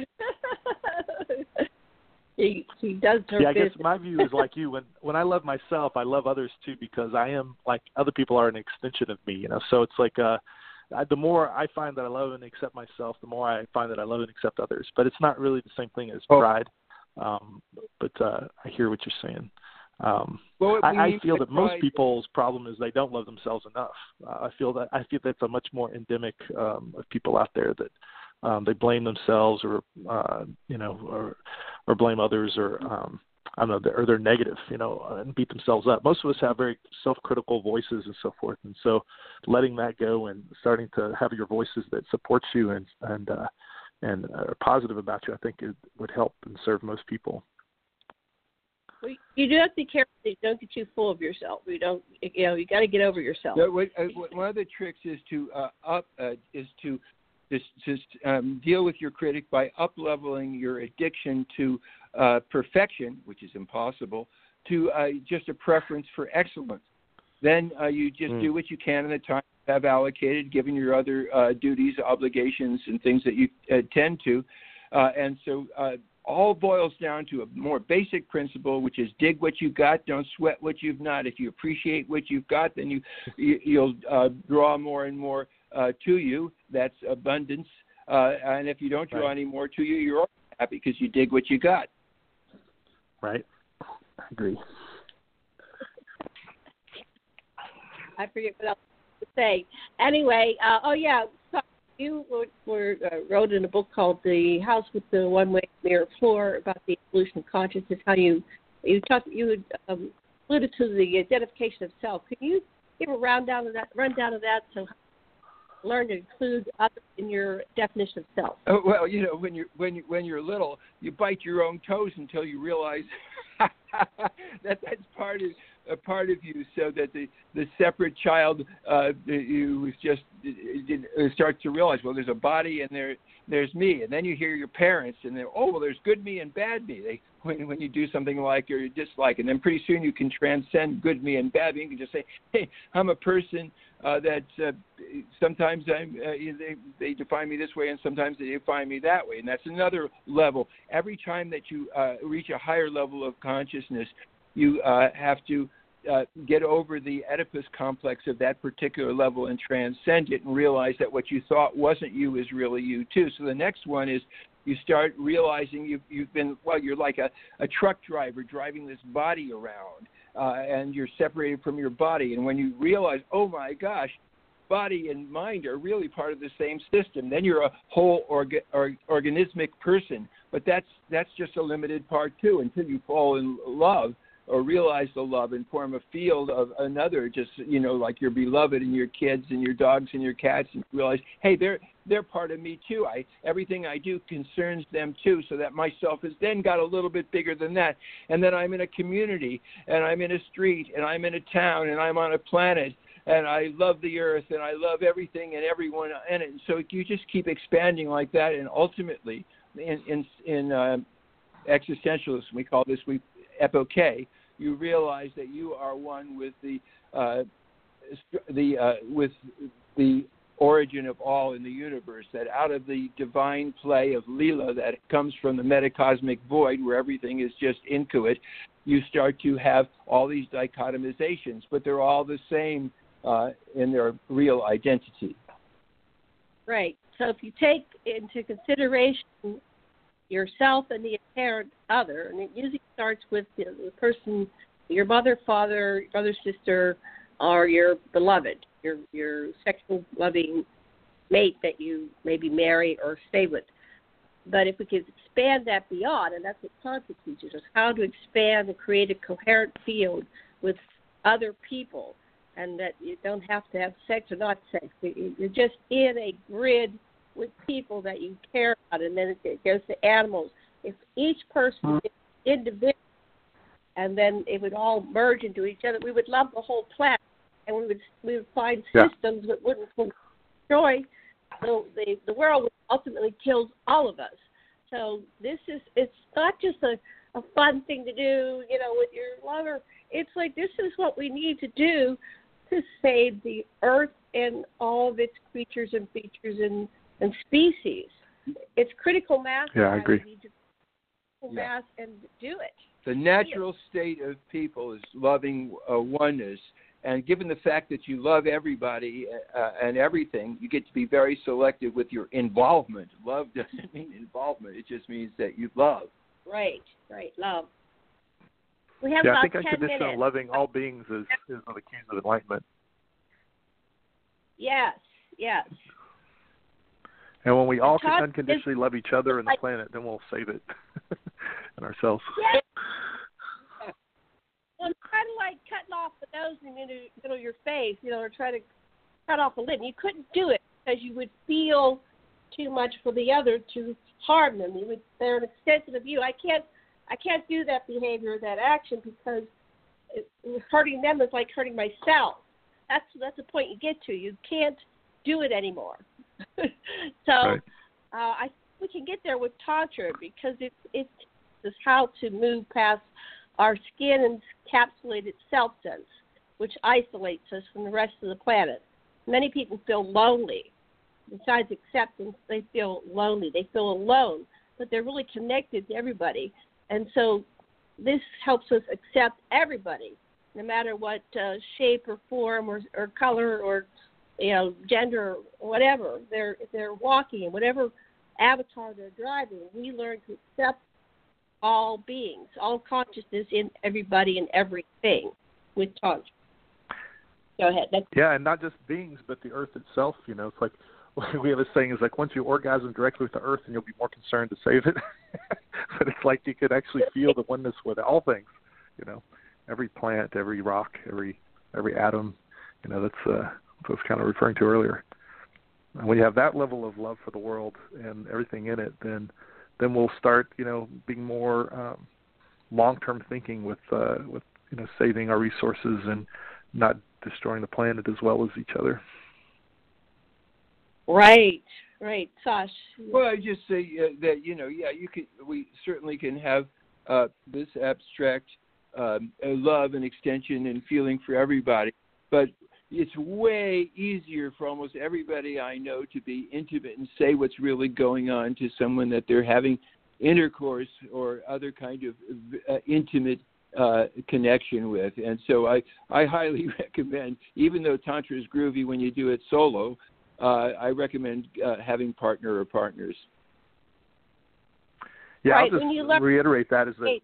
he he does her yeah, I guess my view is like you. When when I love myself, I love others too because I am like other people are an extension of me. You know, so it's like uh, I, the more I find that I love and accept myself, the more I find that I love and accept others. But it's not really the same thing as Oh. pride. Um, but uh, I hear what you're saying. Um, Well, I, I feel by that most people's problem is they don't love themselves enough. Uh, I feel that I feel that's a much more endemic um, of people out there that um, they blame themselves or uh, you know or or blame others or um, I don't know they're, or they're negative you know and beat themselves up. Most of us have very self-critical voices and so forth, and so letting that go and starting to have your voices that support you and and uh, and are positive about you, I think it would help and serve most people. Well, you do have to be careful that you don't get too full of yourself. You don't, you know, you got to get over yourself. No, what, uh, one of the tricks is to uh, up uh, is to just just um, deal with your critic by up leveling your addiction to uh, perfection, which is impossible, to uh, just a preference for excellence. Then uh, you just Mm. do what you can in the time you have allocated, given your other uh, duties, obligations, and things that you uh, tend to. Uh, and so uh, all boils down to a more basic principle, which is dig what you got, don't sweat what you've not. If you appreciate what you've got, then you, you you'll uh, draw more and more uh, to you. That's abundance. Uh, and if you don't draw Right. any more to you, you're happy because you dig what you got. Right? I agree. I forget what else to say. Anyway, uh, oh yeah, so you were, were uh, wrote in a book called "The House with the One Way Mirror Floor" about the evolution of consciousness. How you you talked you had, um, alluded to the identification of self. Can you give a rundown of that? Rundown of that, so learn to include others in your definition of self. Oh, well, you know, when you're when you when you're little, you bite your own toes until you realize that that's part of a part of you, so that the the separate child uh, is just did, starts to realize, well, there's a body and there there's me, and then you hear your parents, and then oh, well, there's good me and bad me. They when when you do something like or you dislike, and then pretty soon you can transcend good me and bad me. You can just say, hey, I'm a person uh, that uh, sometimes I'm, uh, they, they define me this way and sometimes they define me that way. And that's another level. Every time that you uh, reach a higher level of consciousness, you uh, have to uh, get over the Oedipus complex of that particular level and transcend it and realize that what you thought wasn't you is really you too. So the next one is you start realizing you've, you've been, well, you're like a, a truck driver driving this body around uh, and you're separated from your body. And when you realize, oh my gosh, body and mind are really part of the same system, then you're a whole orga, or, organismic person. But that's that's just a limited part too. Until you fall in love or realize the love and form a field of another, just you know, like your beloved and your kids and your dogs and your cats, and realize, hey, they're they're part of me too. I everything I do concerns them too, so that myself has then got a little bit bigger than that. And then I'm in a community, and I'm in a street, and I'm in a town, and I'm on a planet, and I love the earth, and I love everything and everyone in it. And so you just keep expanding like that, and ultimately, in in in uh, existentialism, we call this we epoche. You realize that you are one with the uh, the uh, with the origin of all in the universe, that out of the divine play of Leela that comes from the metacosmic void where everything is just inchoate, you start to have all these dichotomizations, but they're all the same uh, in their real identity. Right. So if you take into consideration yourself and the apparent other, and it usually starts with the, the person, your mother, father, brother, sister, or your beloved, your your sexual loving mate that you maybe marry or stay with. But if we could expand that beyond, and that's what Tantra teaches us, how to expand and create a coherent field with other people, and that you don't have to have sex or not sex. You're just in a grid with people that you care about, and then it goes to animals. If each person hmm. is individual, and then it would all merge into each other, we would love the whole planet, and we would we would find Yeah. systems that wouldn't destroy the, the the world, which ultimately kills all of us. So this is it's not just a a fun thing to do, you know, with your lover. It's like this is what we need to do to save the earth and all of its creatures and features and and species. It's critical mass. Yeah, I agree. Need to critical mass and do it. The natural state of people is loving uh, oneness. And given the fact that you love everybody uh, and everything, you get to be very selective with your involvement. Love doesn't mean involvement, it just means that you love. Right, right. Love. We have yeah, about I think ten unconditional minutes. loving all beings is, is one of the keys of enlightenment. Yes, yes. And when we all can unconditionally love each other and the planet, then we'll save it and ourselves. Yeah. Well, it's kind of like cutting off the nose in the middle, middle of your face, you know, or trying to cut off a lip. You couldn't do it because you would feel too much for the other to harm them. You would they're an extension of you. I can't I can't do that behavior that action because it, hurting them is like hurting myself. That's that's the point you get to. You can't do it anymore. so Right. uh, I think we can get there with tantra because it it is how to move past our skin and encapsulated self sense, which isolates us from the rest of the planet. Many people feel lonely. Besides acceptance, they feel lonely. They feel alone, but they're really connected to everybody. And so this helps us accept everybody, no matter what uh, shape or form or, or color or you know gender whatever they're they're walking whatever avatar they're driving. We learn to accept all beings, all consciousness in everybody and everything with Tantra. Go ahead. That's Yeah, and not just beings, but the earth itself. You know, it's like we have a saying is like once you orgasm directly with the earth, and you'll be more concerned to save it. but it's like you could actually feel the oneness with all things. You know, every plant, every rock, every every atom. You know, that's uh, was kind of referring to earlier. And when you have that level of love for the world and everything in it, then then we'll start, you know, being more um, long-term thinking with uh, with you know saving our resources and not destroying the planet as well as each other. right, right, Sash. Well, I just say uh, that you know, yeah, you can. We certainly can have uh, this abstract um, uh, love and extension and feeling for everybody, but it's way easier for almost everybody I know to be intimate and say what's really going on to someone that they're having intercourse or other kind of uh, intimate uh, connection with. And so I, I highly recommend, even though Tantra is groovy when you do it solo, uh, I recommend uh, having partner or partners. Yeah, Right, I'll just when you reiterate that is that Hey,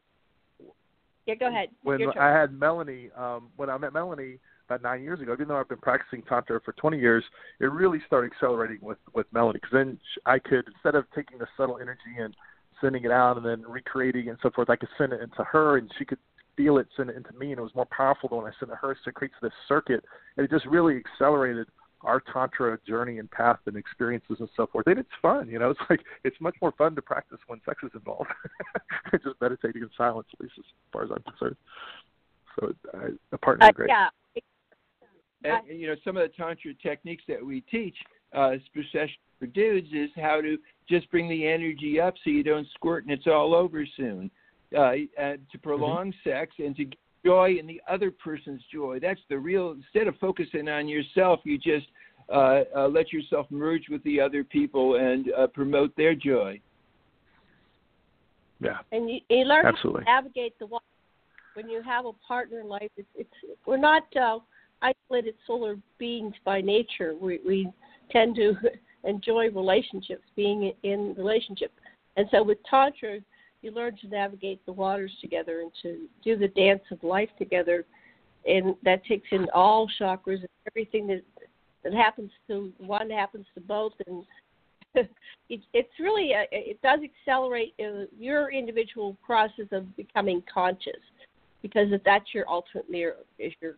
yeah, go ahead. when I had Melanie, um, when I met Melanie about nine years ago, even though I've been practicing tantra for 20 years, it really started accelerating with with Melanie because then I could instead of taking the subtle energy and sending it out and then recreating and so forth, I could send it into her and she could feel it send it into me, and it was more powerful than when I sent it to her. So it creates this circuit, and it just really accelerated our tantra journey and path and experiences and so forth. And it's fun, you know. It's like it's much more fun to practice when sex is involved. just meditating in silence, at least as far as I'm concerned. So I, a partner Uh, great. yeah, And, and, you know, some of the tantra techniques that we teach, uh, especially for dudes, is how to just bring the energy up so you don't squirt and it's all over soon. Uh, and to prolong sex and to get joy in the other person's joy. That's the real. Instead of focusing on yourself, you just uh, uh, let yourself merge with the other people and uh, promote their joy. Yeah, and you, you learn Absolutely. how to navigate the water. When you have a partner in life, it's, it's we're not uh, isolated solar beings by nature. We we tend to enjoy relationships, being in relationship. And so with Tantra, you learn to navigate the waters together and to do the dance of life together. And that takes in all chakras and everything that that happens to one happens to both and it, it's really a, it does accelerate uh, your individual process of becoming conscious because if that's your ultimate mirror is your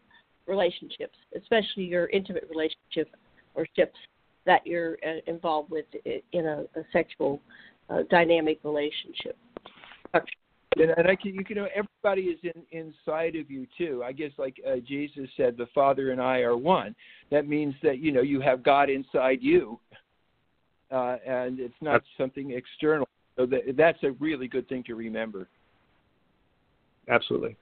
relationships, especially your intimate relationship or ships that you're uh, involved with in a, a sexual uh, dynamic relationship. And, and I can, you can know everybody is in inside of you too. I guess like uh, Jesus said, the Father and I are one. That means that you know you have God inside you, uh, and it's not something external. So that, that's a really good thing to remember. Absolutely.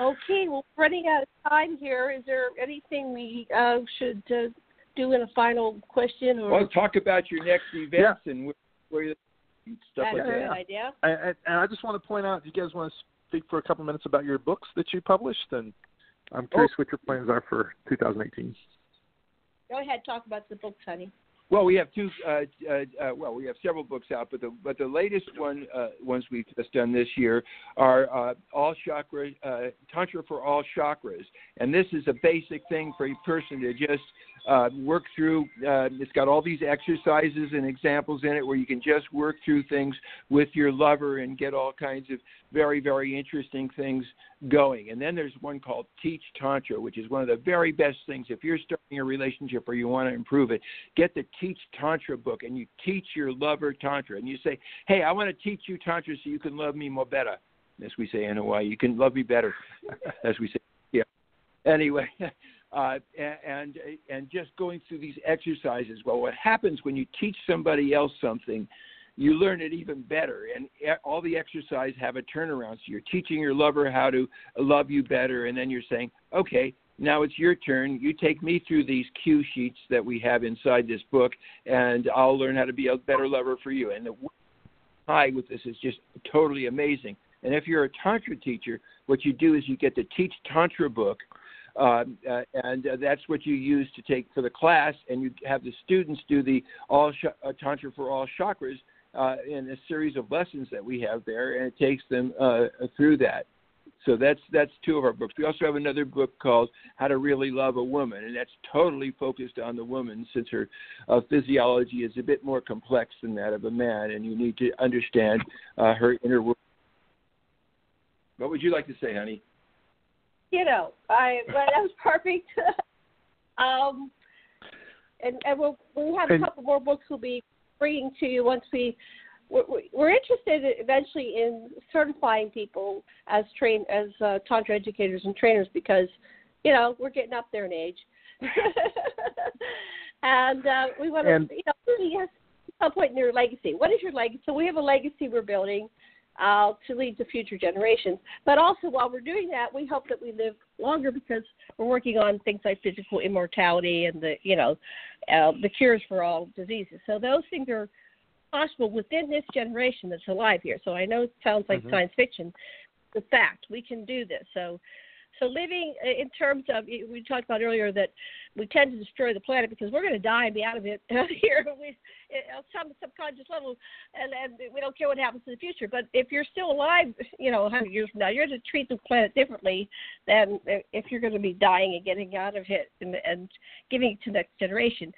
Okay, well, running out of time here. Is there anything we uh, should uh, do in a final question? Or well, talk about your next events yeah. and where, where stuff That's like a that. good idea. And, and I just want to point out, do you guys want to speak for a couple minutes about your books that you published? And I'm curious Oh. what your plans are for 2018. Go ahead, talk about the books, honey. Well, we have two. Uh, uh, uh, well, we have several books out, but the but the latest one uh, ones we've just done this year are uh, all chakra uh, tantra for all chakras, and this is a basic thing for a person to just uh, work through. Uh, it's got all these exercises and examples in it where you can just work through things with your lover and get all kinds of very very interesting things going. And then there's one called Teach Tantra, which is one of the very best things if you're starting a relationship or you want to improve it. Get the Teach Tantra book and you teach your lover Tantra. And you say, hey, I want to teach you Tantra so you can love me more better. As we say in Hawaii, you can love me better, as we say. Yeah. Anyway, uh, and and just going through these exercises. Well, what happens when you teach somebody else something? you learn it even better. And all the exercise have a turnaround. So you're teaching your lover how to love you better, and then you're saying, okay, now it's your turn. You take me through these cue sheets that we have inside this book, and I'll learn how to be a better lover for you. And the high with this is just totally amazing. And if you're a tantra teacher, what you do is you get the Teach Tantra book, uh, uh, and uh, that's what you use to take for the class, and you have the students do the all sh- uh, tantra for all chakras uh, in a series of lessons that we have there, and it takes them uh, through that. So that's that's two of our books. We also have another book called How to Really Love a Woman, and that's totally focused on the woman, since her uh, physiology is a bit more complex than that of a man, and you need to understand uh, her inner world. What would you like to say, honey? You know, I well, that was perfect. um, and and we'll, we have a couple more books we'll be bringing to you once we. We're, we're interested eventually in certifying people as train as uh, tantra educators and trainers because, you know, we're getting up there in age, and uh, we want to, you know, yes, some point in your legacy. What is your legacy? So we have a legacy we're building uh, to lead to future generations. But also, while we're doing that, we hope that we live longer because we're working on things like physical immortality and the, you know, uh, the cures for all diseases. So those things are possible within this generation that's alive here. So I know it sounds like Mhm. science fiction. The fact we can do this. So, so living uh, in terms of we talked about earlier that we tend to destroy the planet because we're going to die and be out of it here we, on some subconscious level, and, and we don't care what happens in the future. But if you're still alive, you know, 100 years from now, you're going to treat the planet differently than if you're going to be dying and getting out of it and, and giving it to the next generation.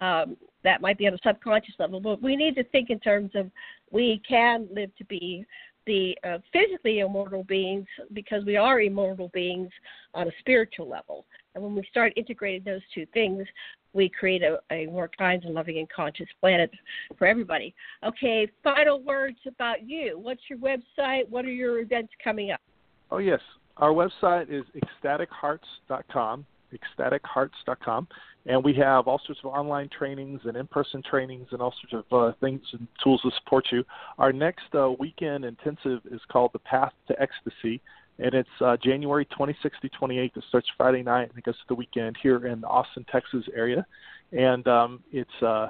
Um, that might be on a subconscious level, but we need to think in terms of we can live to be the uh, physically immortal beings because we are immortal beings on a spiritual level. And when we start integrating those two things, we create a, a more kind and loving and conscious planet for everybody. Okay, final words about you. What's your website? What are your events coming up? Oh yes, our website is ecstatichearts.com, ecstatichearts.com, and we have all sorts of online trainings and in-person trainings and all sorts of uh, things and tools to support you. Our next uh, weekend intensive is called the Path to Ecstasy, and it's uh, January 26th to 28th. It starts Friday night and it goes to the weekend here in the Austin, Texas area, and um, it's uh,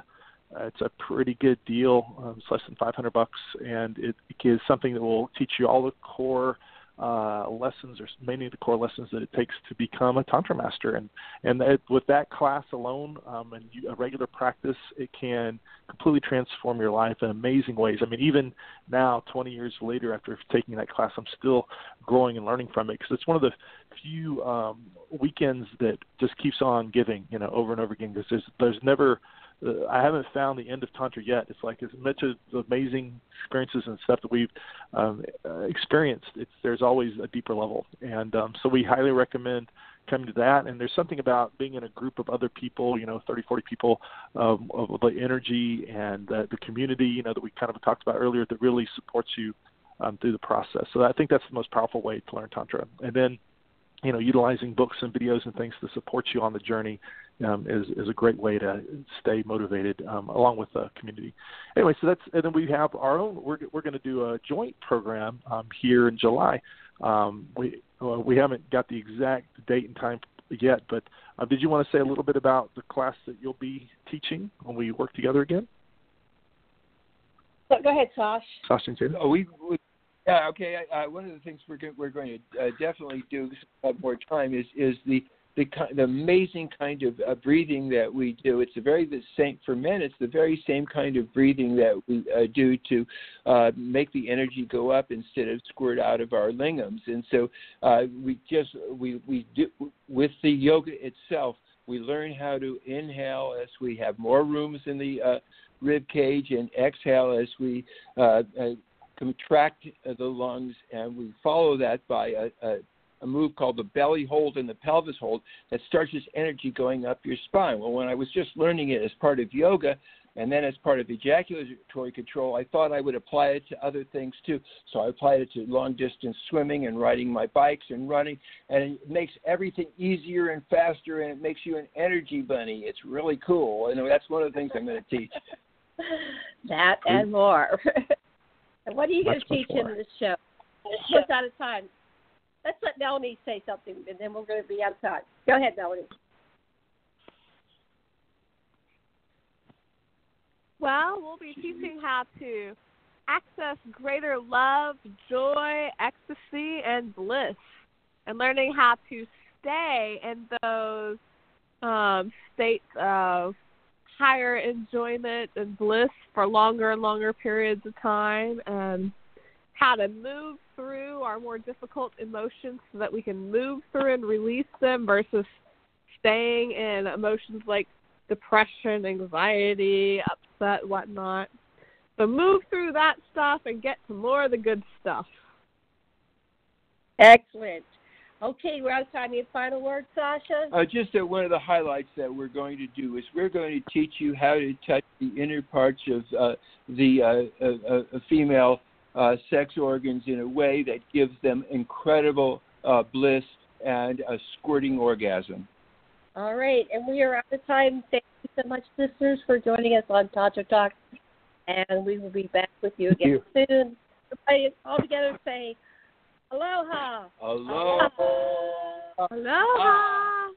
it's a pretty good deal. Um, it's less than 500 bucks, and it, it is something that will teach you all the core uh, lessons or many of the core lessons that it takes to become a tantra master. And and it, with that class alone um, and you, a regular practice it can completely transform your life in amazing ways. I mean even now 20 years later after taking that class i'm still growing and learning from it because it's one of the few um, weekends that just keeps on giving you know over and over again because there's there's never uh, I haven't found the end of tantra yet. It's like as much as amazing experiences and stuff that we've um, uh, experienced, it's there's always a deeper level, and um, so we highly recommend coming to that. And there's something about being in a group of other people, you know, 30, 40 people, um, of the energy and uh, the community, you know, that we kind of talked about earlier, that really supports you um, through the process. So I think that's the most powerful way to learn tantra. And then you know, utilizing books and videos and things to support you on the journey um, is is a great way to stay motivated um, along with the community. Anyway, so that's and then we have our own. We're we're going to do a joint program um, here in July. Um, we uh, we haven't got the exact date and time yet, but uh, did you want to say a little bit about the class that you'll be teaching when we work together again? go ahead, Sash. Sash and Oh, we, we yeah, okay. Uh, one of the things we're go- we're going to uh, definitely do more time is is the the, the amazing kind of uh, breathing that we do. It's the very the same for men. It's the very same kind of breathing that we uh, do to uh, make the energy go up instead of squirt out of our lingams. And so uh, we just we we do with the yoga itself. We learn how to inhale as we have more rooms in the uh, rib cage and exhale as we uh, uh, contract uh, the lungs, and we follow that by a, a, a move called the belly hold and the pelvis hold that starts this energy going up your spine. Well, when I was just learning it as part of yoga, and then as part of ejaculatory control, I thought I would apply it to other things too. So I applied it to long distance swimming and riding my bikes and running, and it makes everything easier and faster, and it makes you an energy bunny. It's really cool, and that's one of the things I'm going to teach. that and more. And what are you going to teach more. in this show? What's out of time? Let's let Melanie say something, and then we're going to be out of time. Go ahead, Melanie. Well, we'll be teaching how to access greater love, joy, ecstasy, and bliss, and learning how to stay in those um, states of higher enjoyment and bliss for longer and longer periods of time and how to move through our more difficult emotions so that we can move through and release them versus staying in emotions like depression, anxiety, upset, whatnot. So move through that stuff and get to more of the good stuff. Excellent. Okay, we're out of time. Any final word, Sasha? Uh, just that one of the highlights that we're going to do is we're going to teach you how to touch the inner parts of uh, the uh, uh, uh female uh, sex organs in a way that gives them incredible bliss and a squirting orgasm. All right, and we are out of time. Thank you so much, listeners, for joining us on Tantra Talk, and we will be back with you again you. soon. Everybody all together say Aloha. Aloha. Aloha.